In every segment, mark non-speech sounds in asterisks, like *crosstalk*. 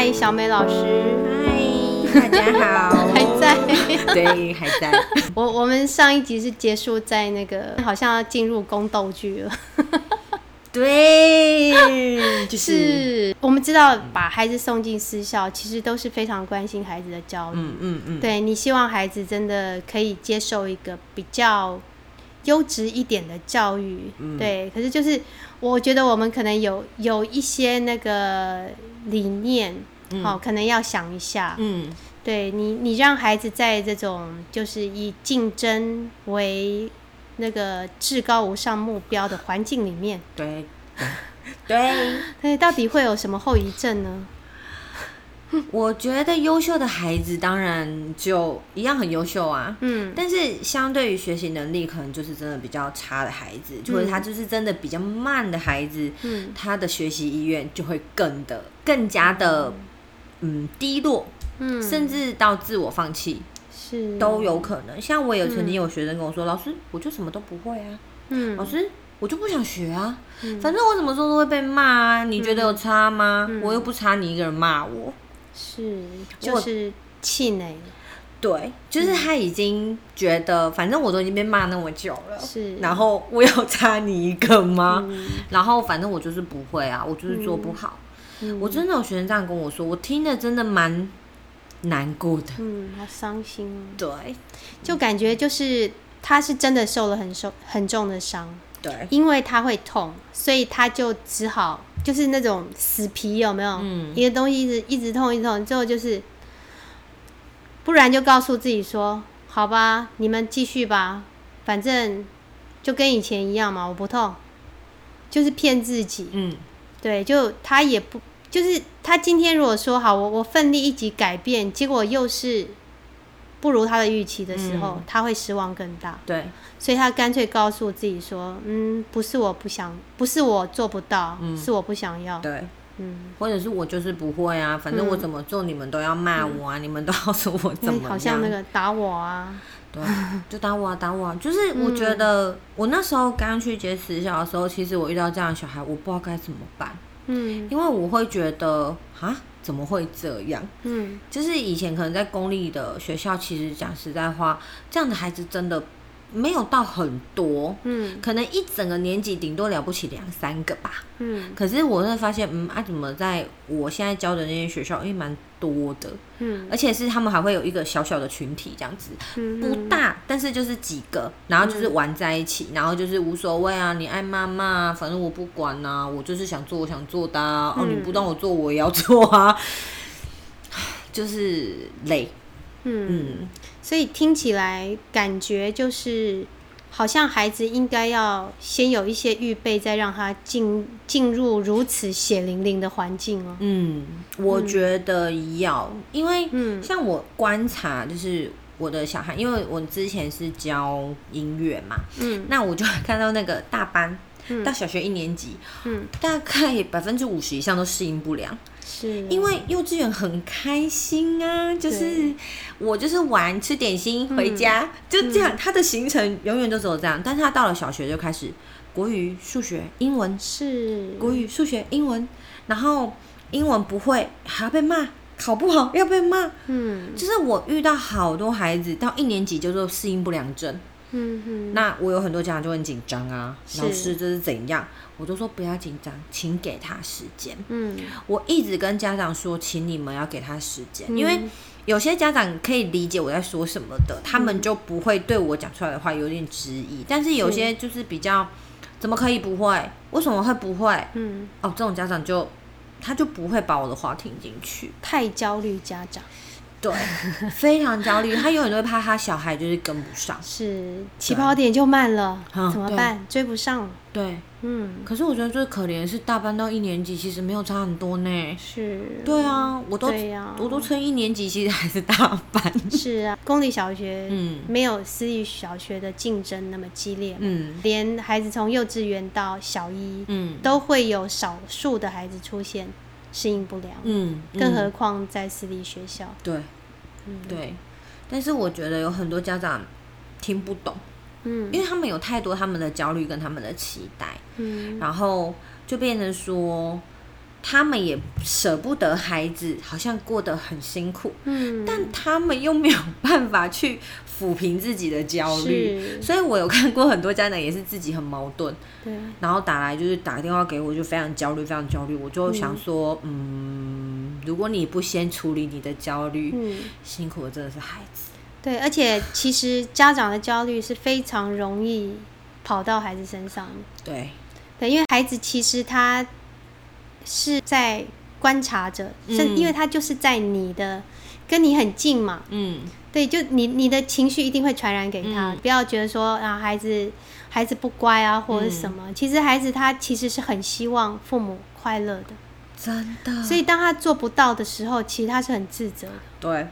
嗨，小美老师，嗨，大家好，*laughs* 还在？对，还在。*laughs* 我我们上一集是结束在那个，好像要进入宫斗剧了。*laughs* 对，就是是我们知道，把孩子送进私校，其实都是非常关心孩子的教育。嗯嗯嗯，对你希望孩子真的可以接受一个比较优质一点的教育，嗯对。可是就是我觉得我们可能有有一些那个理念，好、可能要想一下。嗯。对你，你让孩子在这种就是以竞争为那个至高无上目标的环境里面，对。对，对，*laughs* 到底会有什么后遗症呢？*laughs* 我觉得优秀的孩子当然就一样很优秀啊。嗯。但是相对于学习能力，可能就是真的比较差的孩子，或者他就是真的比较慢的孩子，嗯。他的学习意愿就会更的更加的嗯低落，嗯，甚至到自我放弃是。都有可能。像我有曾经有学生跟我说：“老师，我就什么都不会啊。”嗯。老师，我就不想学啊，反正我怎么做都会被骂啊，你觉得有差吗？我又不差你一个人骂我。是就是气馁，对，就是他已经觉得，反正我都已经被骂那么久了，是。然后我有差你一个吗？然后反正我就是不会啊，我就是做不好。嗯。我真的有学生这样跟我说，我听了真的蛮难过的。嗯，好伤心哦，对。就感觉就是他是真的受了很受很重的伤，对，因为他会痛，所以他就只好就是那种死皮有没有？嗯一个东西一直一直痛一直痛，最后就是，不然就告诉自己说，好吧，你们继续吧，反正就跟以前一样嘛，我不痛，就是骗自己。嗯对，就他也不，就是他今天如果说好，我我奋力一起改变，结果又是不如他的预期的时候，嗯。他会失望更大。对，所以他干脆告诉自己说，嗯，不是我不想，不是我做不到，是我不想要。嗯对。嗯，或者是我就是不会啊，反正我怎么做你们都要骂我啊，你们都要说我怎么好像那个打我啊，对，就打我啊，*laughs* 打我啊！就是我觉得我那时候刚去接私校的时候，其实我遇到这样的小孩，我不知道该怎么办，嗯因为我会觉得啊，怎么会这样？嗯就是以前可能在公立的学校，其实讲实在话，这样的孩子真的没有到很多，嗯。可能一整个年级顶多了不起两三个吧。嗯。可是我会发现，嗯啊，怎么在我现在教的那些学校，因为蛮多的，嗯。而且是他们还会有一个小小的群体这样子，嗯，不大，但是就是几个，然后就是玩在一起，然后就是无所谓啊，你爱骂骂，反正我不管呐、我就是想做我想做的啊，哦，你不让我做，我也要做啊，就是累，嗯，嗯，所以听起来感觉就是。好像孩子应该要先有一些预备，再让他进进入如此血淋淋的环境哦。嗯，我觉得要，因为嗯像我观察，就是我的小孩，因为我之前是教音乐嘛，嗯那我就看到那个大班。嗯到小学一年级，嗯，大概百分之五十以上都适应不良，是。因为幼稚园很开心啊，就是我就是玩吃点心回家，就这样，他的行程永远都只有这样。但是他到了小学就开始国语、数学、英文，是。国语、数学、英文，然后英文不会还要被骂，考不好要被骂。嗯。就是我遇到好多孩子到一年级就做适应不良症，嗯哼那我有很多家长就很紧张啊，老师这是怎样？我都说不要紧张，请给他时间。嗯我一直跟家长说，请你们要给他时间，嗯因为有些家长可以理解我在说什么的，他们就不会对我讲出来的话有点质疑。但是有些就是比较，怎么可以不会？为什么会不会？嗯，哦，这种家长就他就不会把我的话听进去，太焦虑家长对，非常焦虑，他永远都会怕他小孩就是跟不上。是起跑点就慢了，怎么办？追不上了。对，嗯，可是我觉得最可怜的是大班到一年级其实没有差很多呢。是。对啊，我都我都称一年级其实还是大班。是啊，公立小学嗯没有私立小学的竞争那么激烈，嗯连孩子从幼稚园到小一，嗯都会有少数的孩子出现适应不了，嗯，更何嗯况在私立学校。对嗯。对，但是我觉得有很多家长听不懂，嗯。因为他们有太多他们的焦虑跟他们的期待，嗯。然后就变成说，他们也舍不得孩子，好像过得很辛苦，嗯，但他们又没有办法去抚平自己的焦虑，是，所以我有看过很多家长也是自己很矛盾，对，然后打来就是打个电话给我，就非常焦虑，非常焦虑。我就想说，嗯，如果你不先处理你的焦虑，嗯。辛苦的真的是孩子。对，而且其实家长的焦虑是非常容易跑到孩子身上的。对，对，因为孩子其实他是在观察着，甚、嗯因为他就是在你的跟你很近嘛。嗯，对，就你你的情绪一定会传染给他，嗯不要觉得说啊孩子孩子不乖啊或者什么，其实孩子他其实是很希望父母快乐的，真的。所以当他做不到的时候，其实他是很自责的。对，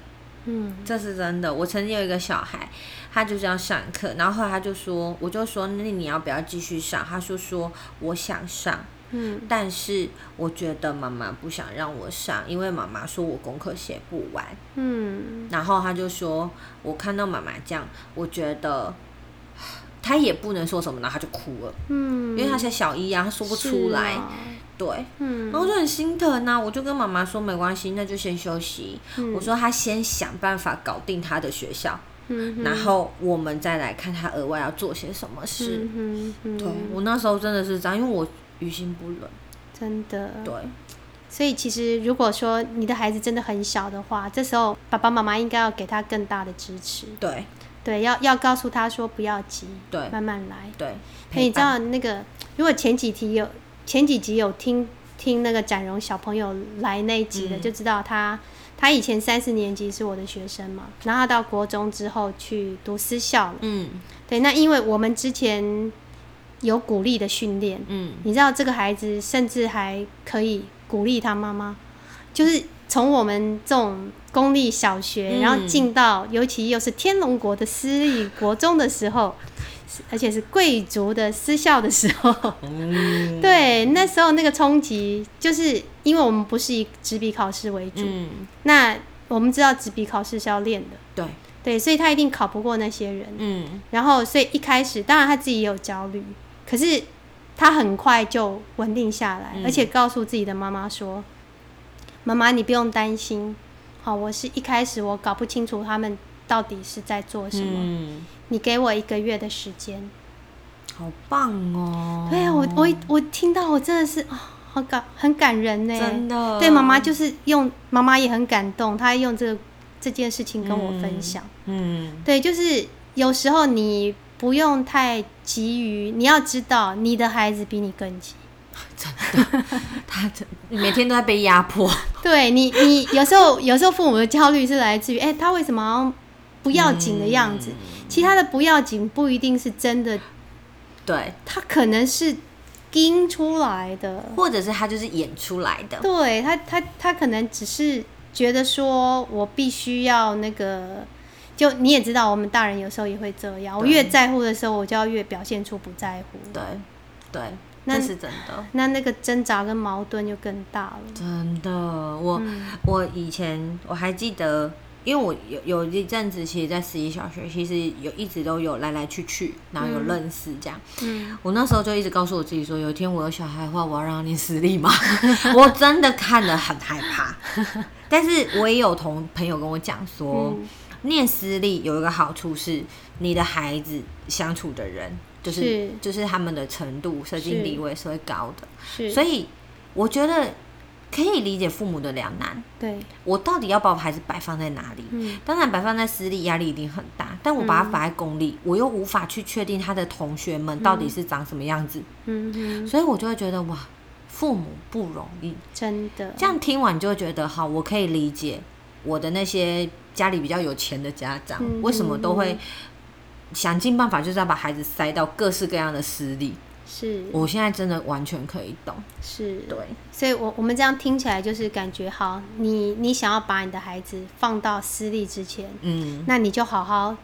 嗯这是真的。我曾经有一个小孩，他就是要上课，然后后来他就说，我就说，那你要不要继续上？他就说我想上，嗯。但是我觉得妈妈不想让我上，因为妈妈说我功课写不完。嗯。然后他就说，我看到妈妈这样，我觉得他也不能说什么，然后他就哭了，嗯，因为他才小一啊，他说不出来。是啊。对，嗯。然后我就很心疼呐、我就跟妈妈说没关系，那就先休息。嗯。我说他先想办法搞定他的学校，嗯然后我们再来看他额外要做些什么事。嗯嗯对我那时候真的是这样，因为我于心不忍。真的对，所以其实如果说你的孩子真的很小的话，这时候爸爸妈妈应该要给他更大的支持，对，对，要要告诉他说不要急，对慢慢来。对。哎，你知道那个，如果前几题有前几集有听听那个展荣小朋友来那一集的，嗯就知道他他以前三四年级是我的学生嘛，然后他到国中之后去读私校了。嗯对，那因为我们之前有鼓励的训练，嗯，你知道这个孩子甚至还可以鼓励他妈妈，就是从我们这种公立小学，嗯。然后进到尤其又是天龙国的私立国中的时候，而且是贵族的私校的时候，嗯。*laughs* 对，那时候那个冲击，就是因为我们不是以纸笔考试为主，嗯，那我们知道纸笔考试是要练的，对，对，所以他一定考不过那些人，嗯。然后所以一开始，当然他自己也有焦虑，可是他很快就稳定下来，嗯。而且告诉自己的妈妈说：“妈妈，你不用担心，好，我是一开始我搞不清楚他们到底是在做什么，嗯，你给我一个月的时间。好棒哦！对啊，我我我听到我真的是啊、好感很感人呢，真的。对妈妈就是用妈妈也很感动，她用这个这件事情跟我分享。嗯。对，就是有时候你不用太急于，你要知道你的孩子比你更急。*laughs* 他真每天都在被压迫，*laughs* 对你，你有时候有时候父母的焦虑是来自于，哎、他为什么好像不要紧的样子？其他的不要紧不一定是真的，对，他可能是盯出来的。或者是他就是演出来的，对他，他他可能只是觉得说我必须要那个。就你也知道，我们大人有时候也会这样。我越在乎的时候，我就要越表现出不在乎。对对，那是真的。那那个挣扎跟矛盾就更大了。真的，我、嗯我以前我还记得，因为我有有一阵子，其实，在十一小学，其实有一直都有来来去去，然后有认识这样。嗯，我那时候就一直告诉我自己说，有一天我有小孩的话，我要让他念私立嘛。*laughs* *laughs* 我真的看了很害怕，但是我也有同朋友跟我讲说，嗯念私立有一个好处是，你的孩子相处的人，就是是。就是他们的程度、社经是地位是会高的。所以我觉得可以理解父母的两难。对，我到底要把我孩子摆放在哪里？嗯。当然，摆放在私立压力一定很大，但我把它摆在公立，我又无法去确定他的同学们到底是长什么样子，嗯哼，所以我就会觉得哇，父母不容易。真的，这样听完就会觉得，好，我可以理解我的那些家里比较有钱的家长、嗯为什么都会想尽办法，就是要把孩子塞到各式各样的私立。是我现在真的完全可以懂。是，对，所以我我们这样听起来就是感觉好，你你想要把你的孩子放到私立之前，嗯，那你就好好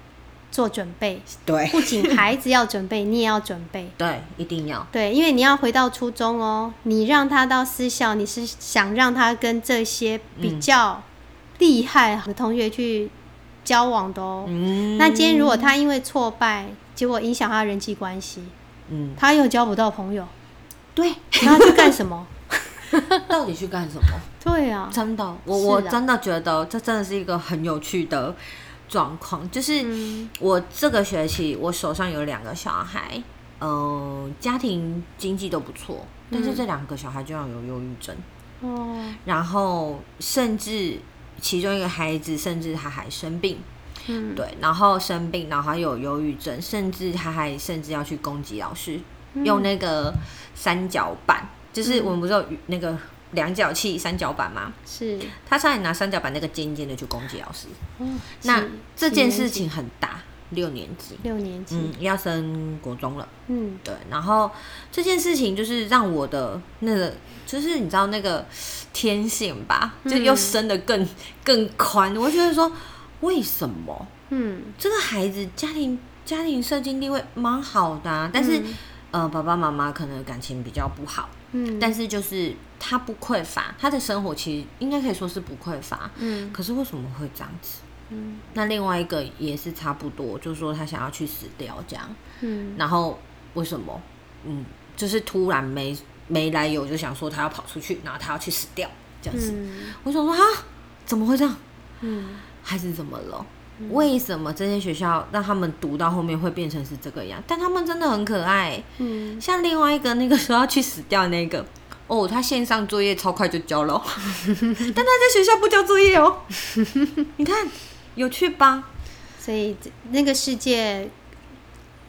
做准备，对，不仅孩子要准备，你也要准备。*laughs* 对，一定要。对，因为你要回到初中哦，你让他到私校，你是想让他跟这些比嗯较厉害的同学去交往的哦。嗯，那今天如果他因为挫败，结果影响他人际关系，嗯，他又交不到朋友，对，那他去干什么？*laughs* 到底去干什么？对啊，真的，我我真的觉得这真的是一个很有趣的状况，就是嗯。我这个学期我手上有两个小孩，呃，家庭经济都不错，但是这两个小孩居然有忧郁症，哦，然后甚至其中一个孩子甚至他还生病，嗯，对，然后生病，然后还有忧郁症，甚至他还甚至要去攻击老师，嗯。用那个三角板，就是我们不是有那个量角器三角板吗？是，他差点拿三角板那个尖尖的去攻击老师。哦那这件事情很大，六年级，六年级，嗯，要升国中了。嗯。对，然后这件事情就是让我的那个，就是你知道那个天性吧，就又嗯伸得更更宽。我觉得说，为什么嗯这个孩子家庭家庭社经地位蛮好的、啊，但是、嗯呃，爸爸妈妈可能感情比较不好，嗯，但是就是他不匮乏，他的生活其实应该可以说是不匮乏。嗯可是为什么会这样子？嗯那另外一个也是差不多，就是说他想要去死掉这样，嗯然后为什么？嗯，就是突然没没来由就想说他要跑出去，然后他要去死掉这样子。嗯我想说啊，怎么会这样？嗯孩子怎么了？为什么这些学校让他们读到后面会变成是这个样？但他们真的很可爱，嗯，像另外一个那个说要去死掉的那个，哦，他线上作业超快就交了哦，*laughs* 但他在学校不交作业哦。*laughs* 你看有趣吧？所以那个世界，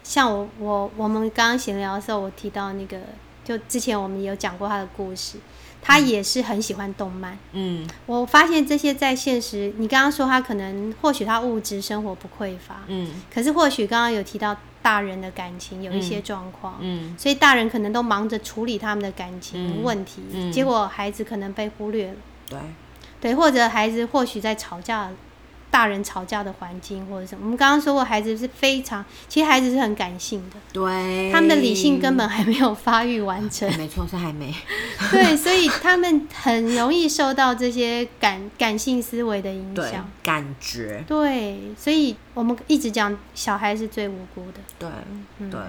像我我我们刚刚闲聊的时候，我提到那个，就之前我们有讲过他的故事，他也是很喜欢动漫。嗯。我发现这些在现实，你刚刚说他可能或许他物质生活不匮乏，嗯。可是或许刚刚有提到大人的感情有一些状况，嗯。所以大人可能都忙着处理他们的感情嗯。问题，嗯。结果孩子可能被忽略了。对，对，或者孩子或许在吵架，大人吵架的环境或者什么。我们刚刚说过，孩子是非常，其实孩子是很感性的，对，他们的理性根本还没有发育完成。没错是还没，*laughs* 对，所以他们很容易受到这些感感性思维的影对响。感觉，对，所以我们一直讲小孩是最无辜的。对嗯对，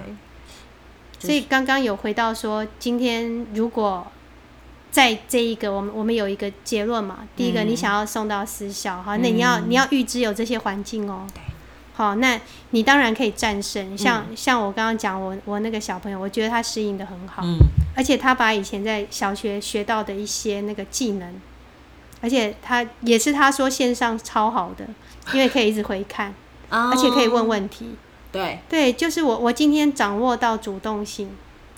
所以刚刚有回到说，今天如果在这一个我们我们有一个结论嘛，第一个嗯。你想要送到私校，哈，那你要、嗯。你要预知有这些环境哦。对。好，那你当然可以战胜。像、嗯。像我刚刚讲，我我那个小朋友，我觉得他适应的很好，嗯。而且他把以前在小学学到的一些那个技能，而且他也是他说线上超好的，因为可以一直回看，而而且可以问问题。对，对，就是我我今天掌握到主动性，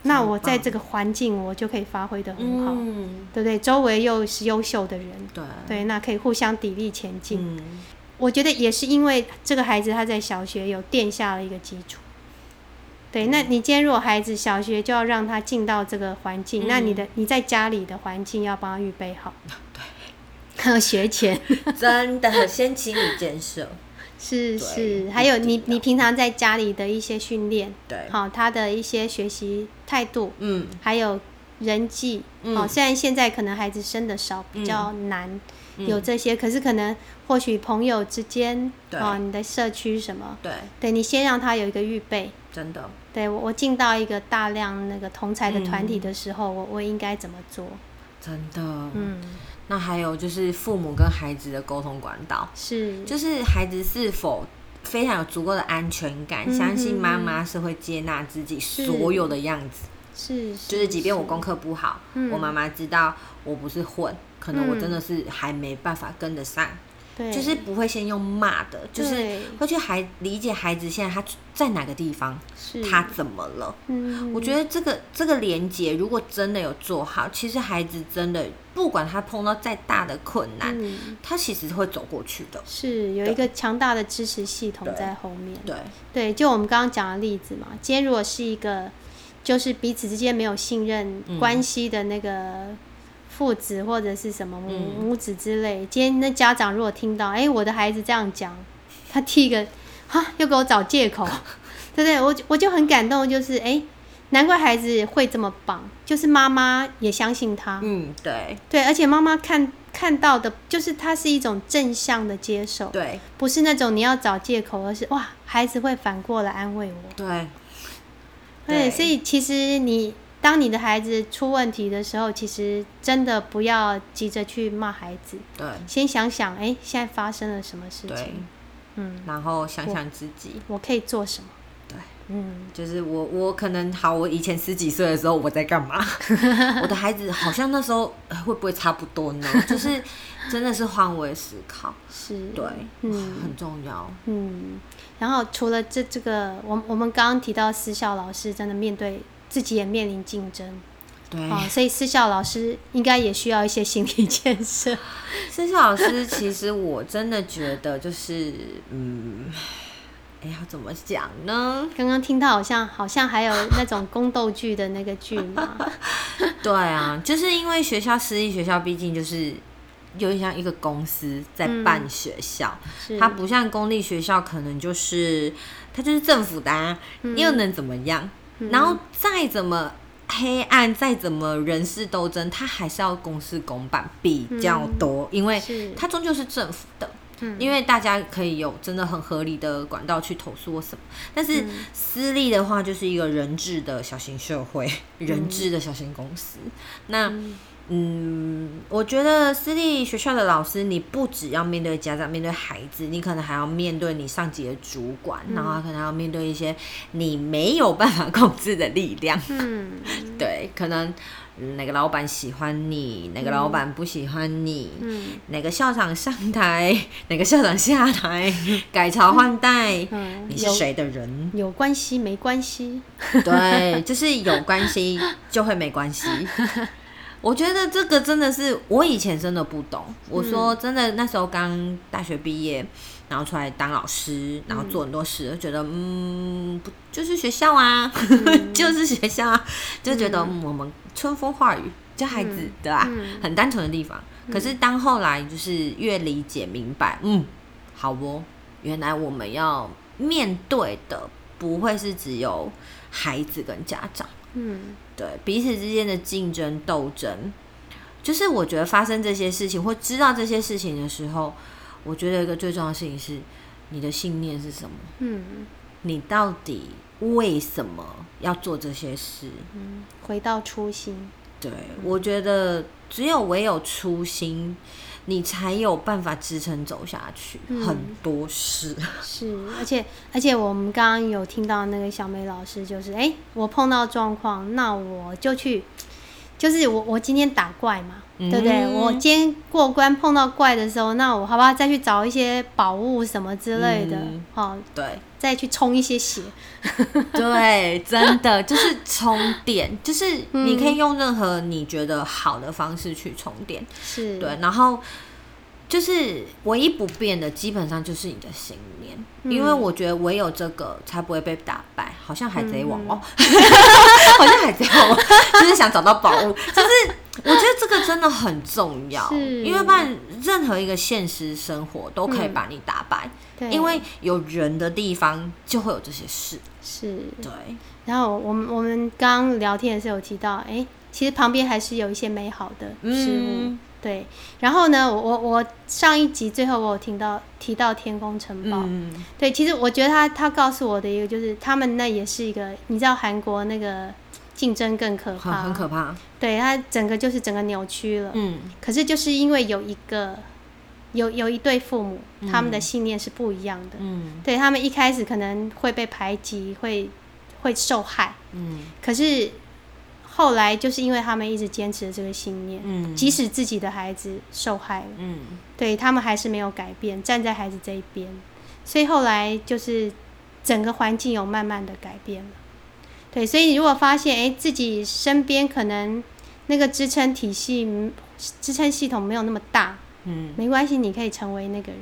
那我在这个环境我就可以发挥的很好，嗯，对不对？周围又是优秀的人，对，对，那可以互相砥砺前进。嗯，我觉得也是因为这个孩子他在小学有垫下了一个基础。对，那你今天如果孩子小学就要让他进到这个环境，那你的你在家里的环境要帮他预备好。*laughs* 对，学前。*laughs* 真的先请你建设，是是，还有你你平常在家里的一些训练，对，好，他的一些学习态度，嗯还有人际，嗯哦，虽然现在可能孩子生的少，比较难、嗯有这些，可是可能或许朋友之间，对哦，你的社区什么，对，对你先让他有一个预备。真的，对我，我进到一个大量那个同才的团嗯体的时候，我我应该怎么做？真的，嗯，那还有就是父母跟孩子的沟通管道，是，就是孩子是否非常有足够的安全感，嗯相信妈妈是会接纳自己所有的样子，是，就是即便我功课不好，嗯。我妈妈知道我不是混，可能我嗯。真的是还没办法跟得上，对，就是不会先用骂的，就是会去孩理解孩子现在他在哪个地方，是他怎么了。嗯，我觉得这个这个连接，如果真的有做好，其实孩子真的不管他碰到再大的困难，嗯，他其实会走过去的。是有一个强大的支持系统在后面。对，对，就我们刚刚讲的例子嘛，今天如果是一个就是彼此之间没有信任嗯关系的那个父子或者是什么母、嗯。母子之类，今天那家长如果听到，哎、我的孩子这样讲，他第一个哈又给我找借口，*laughs* 对不对？我就我就很感动，就是哎、难怪孩子会这么棒，就是妈妈也相信他，嗯，对。对，而且妈妈看看到的，就是他是一种正向的接受，对。不是那种你要找借口，而是哇，孩子会反过来安慰我。对。对，对。所以其实你当你的孩子出问题的时候，其实真的不要急着去骂孩子，对。先想想，哎、现在发生了什么事对。情？，嗯，然后想想自己，我可以做什么？对，嗯，就是我我可能好，我以前十几岁的时候我在干嘛？*laughs* 我的孩子好像那时候呃会不会差不多呢？*laughs* 就是真的是换位思考，是，对，嗯。很重要。嗯，然后除了这这个，我我们刚刚提到私校老师真的面对自己也面临竞争对，啊、所以私校老师应该也需要一些心理建设。*laughs* 私校老师，其实我真的觉得就是，嗯，哎，要怎么讲呢？刚刚听到好像好像还有那种宫斗剧的那个剧嘛，*laughs* 对啊，就是因为学校私立学校，毕竟就是有点像一个公司在办学校，是它不像公立学校，可能就是它就是政府的、啊，又能怎么样？然后再怎么黑暗，再怎么人事斗争，它还是要公事公办比较多，因为是。它终究是政府的。嗯。因为大家可以有真的很合理的管道去投诉或什么，但是嗯。私立的话就是一个人治的小型社会，人治的小型公司。那嗯，我觉得私立学校的老师，你不只要面对家长、面对孩子，你可能还要面对你上级的主管，然后可能还要面对一些你没有办法控制的力量。嗯，*laughs* 对，可能嗯哪个老板喜欢你，哪个老板不喜欢你，嗯哪个校长上台，哪个校长下台，改朝换代，你是谁的人？有关系没关系？对，就是有关系就会没关系。我觉得这个真的是我以前真的不懂。我说真的，那时候刚大学毕业，然后出来当老师，然后做很多事，就觉得嗯，不就是学校啊，*laughs* 就是学校啊，就觉得、嗯、我们春风化雨教孩子，对吧？嗯很单纯的地方。可是当后来就是越理解明白，嗯，好哦，原来我们要面对的不会是只有孩子跟家长。嗯对彼此之间的竞争斗争，就是我觉得发生这些事情或知道这些事情的时候，我觉得一个最重要的事情是你的信念是什么？嗯你到底为什么要做这些事？嗯，回到初心。对我觉得只有唯有初心，你才有办法支撑走下去。嗯很多事，*laughs* 是，而且而且我们刚刚有听到那个小美老师，就是哎、诶我碰到状况，那我就去，就是我我今天打怪嘛，对不对？嗯我今天过关碰到怪的时候，那我好不好再去找一些宝物什么之类的，嗯好、对。再去充一些血。*laughs* 对，真的就是充电，*laughs* 就是你可以用任何你觉得好的方式去充电。是，对，然后就是唯一不变的，基本上就是你的信念，因为我觉得唯有这个才不会被打败。好像海贼王哦，*laughs* 好像海贼王哦，就是想找到宝物，就是我觉得这个真的很重要，是。因为不然任何一个现实生活都可以把你打败，对，因为有人的地方就会有这些事。是。对，然后我们我们刚刚聊天的时候有提到，哎、其实旁边还是有一些美好的事物。嗯对，然后呢，我我我上一集最后我有听到提到天空城堡，嗯，对，其实我觉得他他告诉我的一个就是，他们那也是一个，你知道韩国那个竞争更可很怕，很可怕。对，它整个就是整个扭曲了。嗯。可是就是因为有一个有有一对父母，他们的信念是不一样的，嗯。对他们一开始可能会被排挤，会会受害，嗯。可是后来就是因为他们一直坚持这个信念，嗯。即使自己的孩子受害了，嗯。对他们还是没有改变，站在孩子这一边，所以后来就是整个环境有慢慢的改变了。对，所以如果发现哎自己身边可能那个支撑体系、嗯支撑系统没有那么大，嗯，没关系，你可以成为那个人。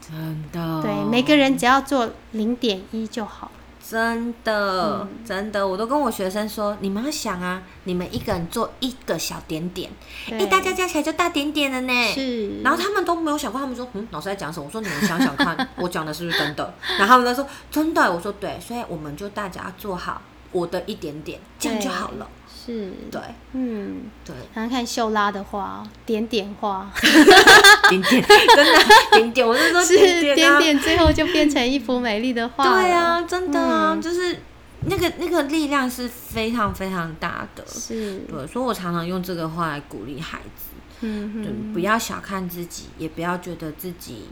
真的。对，每个人只要做零点一就好。真的、嗯真的，我都跟我学生说，你们要想啊，你们一个人做一个小点点，对哎、大家加起来就大点点了呢。是，然后他们都没有想过，他们说，嗯，老师在讲什么？我说你们想想看，*laughs* 我讲的是不是真的？然后他们都说真的，我说对，所以我们就大家做好我的一点点，这样就好了。是，对。嗯，对，然后看秀拉的话，点点画 *laughs* 点点，真的点点，我是说是点点啊，点点，最后就变成一幅美丽的画。对，啊，真的啊，嗯。就是那个那个力量是非常非常大的。是，对，所以我常常用这个话来鼓励孩子，嗯就嗯，不要小看自己，也不要觉得自己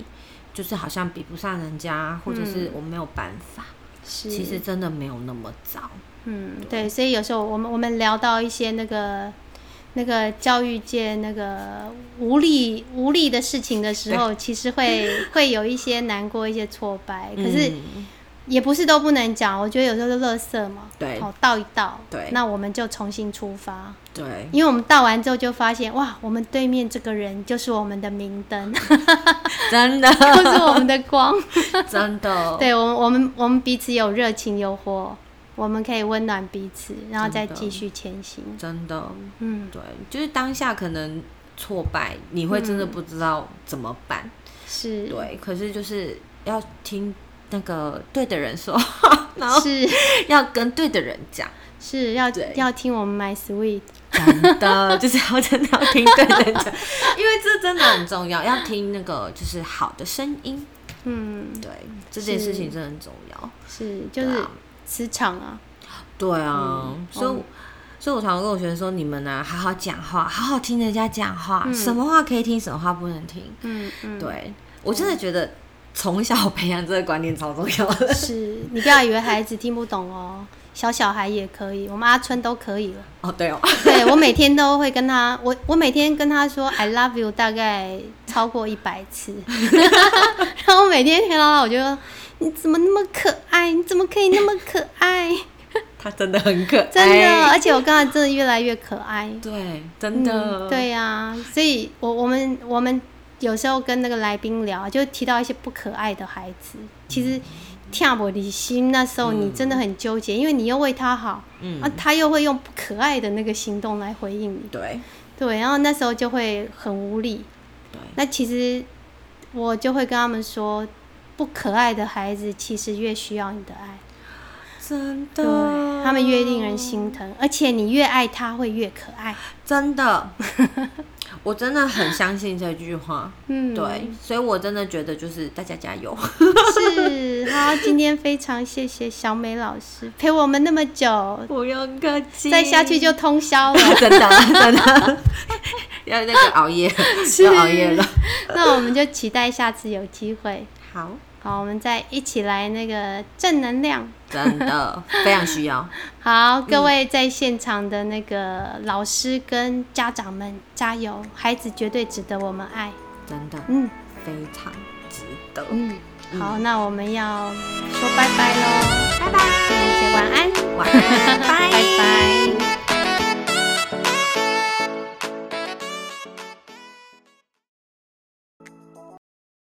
就是好像比不上人家，或者是我没有办法。是，其实真的没有那么糟。嗯，对，所以有时候我们我们聊到一些那个那个教育界那个无力无力的事情的时候，其实会会有一些难过、一些挫败，可是嗯也不是都不能讲。我觉得有时候是垃圾嘛，对好倒一倒，对那我们就重新出发。对，因为我们倒完之后就发现，哇，我们对面这个人就是我们的明灯，*laughs* 真的 *laughs* 就是我们的光。*laughs* 真的，对我们，我们我们彼此有热情有火，我们可以温暖彼此，然后再继续前行。真的，嗯，对，就是当下可能挫败，你会真的不知道怎么办。是，对，可是就是要听那个对的人说话，*laughs* 然后是。要跟对的人讲。是要要听我们 My Sweet，真的，*laughs* 就是要真的要听对的人讲，*laughs* 因为这真的很重要，要听那个就是好的声音。嗯，对，这件事情真的很重要。是就是磁场啊，对啊，嗯所以、哦。所以我常常跟我学生说，你们呢、好好讲话，好好听人家讲话，嗯。什么话可以听，什么话不能听。嗯嗯，对我真的觉得从小培养这个观念超重要的。是你不要以为孩子听不懂哦，小小孩也可以，我们阿春都可以了。哦，对哦，对我每天都会跟他，我我每天跟他说 I love you 大概超过一百次，*laughs* 然后每天看到他我就说你怎么那么可爱，你怎么可以那么可爱？他真的很可爱，真的，而且我刚才真的越来越可爱。对，真的，嗯、对呀、所以我我们我们有时候跟那个来宾聊，就提到一些不可爱的孩子，其实跳我的心，那时候你真的很纠结，因为你又为他好，嗯。啊，他又会用不可爱的那个行动来回应你，对。对，然后那时候就会很无力。对。那其实我就会跟他们说，不可爱的孩子其实越需要你的爱，真的，对他们越令人心疼，而且你越爱他会越可爱。真的，*laughs* 我真的很相信这句话。嗯，对，所以我真的觉得就是大家加油。是，好，今天非常谢谢小美老师陪我们那么久，不用客气，再下去就通宵了。*laughs* 真的真的 *laughs* 要那个熬夜，要熬夜了。那我们就期待下次有机会，好，好，我们再一起来那个正能量。真的 *laughs* 非常需要。好，各位在现场的那个老师跟家长们加油，孩子绝对值得我们爱。真的嗯非常值得。嗯，好，那我们要说拜拜喽，拜拜，姐晚安，晚安，拜 *laughs* 拜拜。